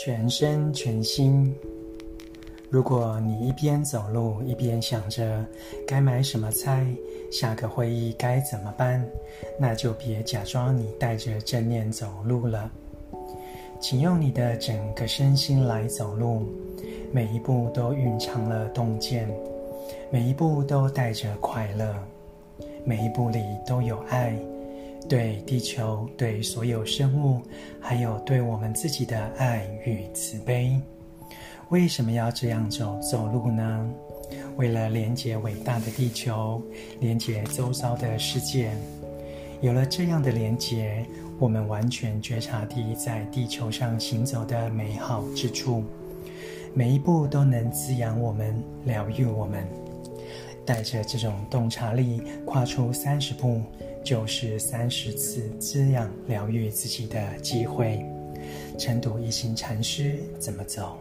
全身全心。如果你一边走路一边想着该买什么菜，下个会议该怎么办，那就别假装你带着正念走路了。请用你的整个身心来走路，每一步都蕴藏了洞见，每一步都带着快乐，每一步里都有爱，对地球、对所有生物，还有对我们自己的爱与慈悲。为什么要这样走走路呢？为了连接伟大的地球，连接周遭的世界。有了这样的连接，我们完全觉察地在地球上行走的美好之处，每一步都能滋养我们，疗愈我们。带着这种洞察力，跨出三十步，就是三十次滋养、疗愈自己的机会。晨读一行禅师怎么走？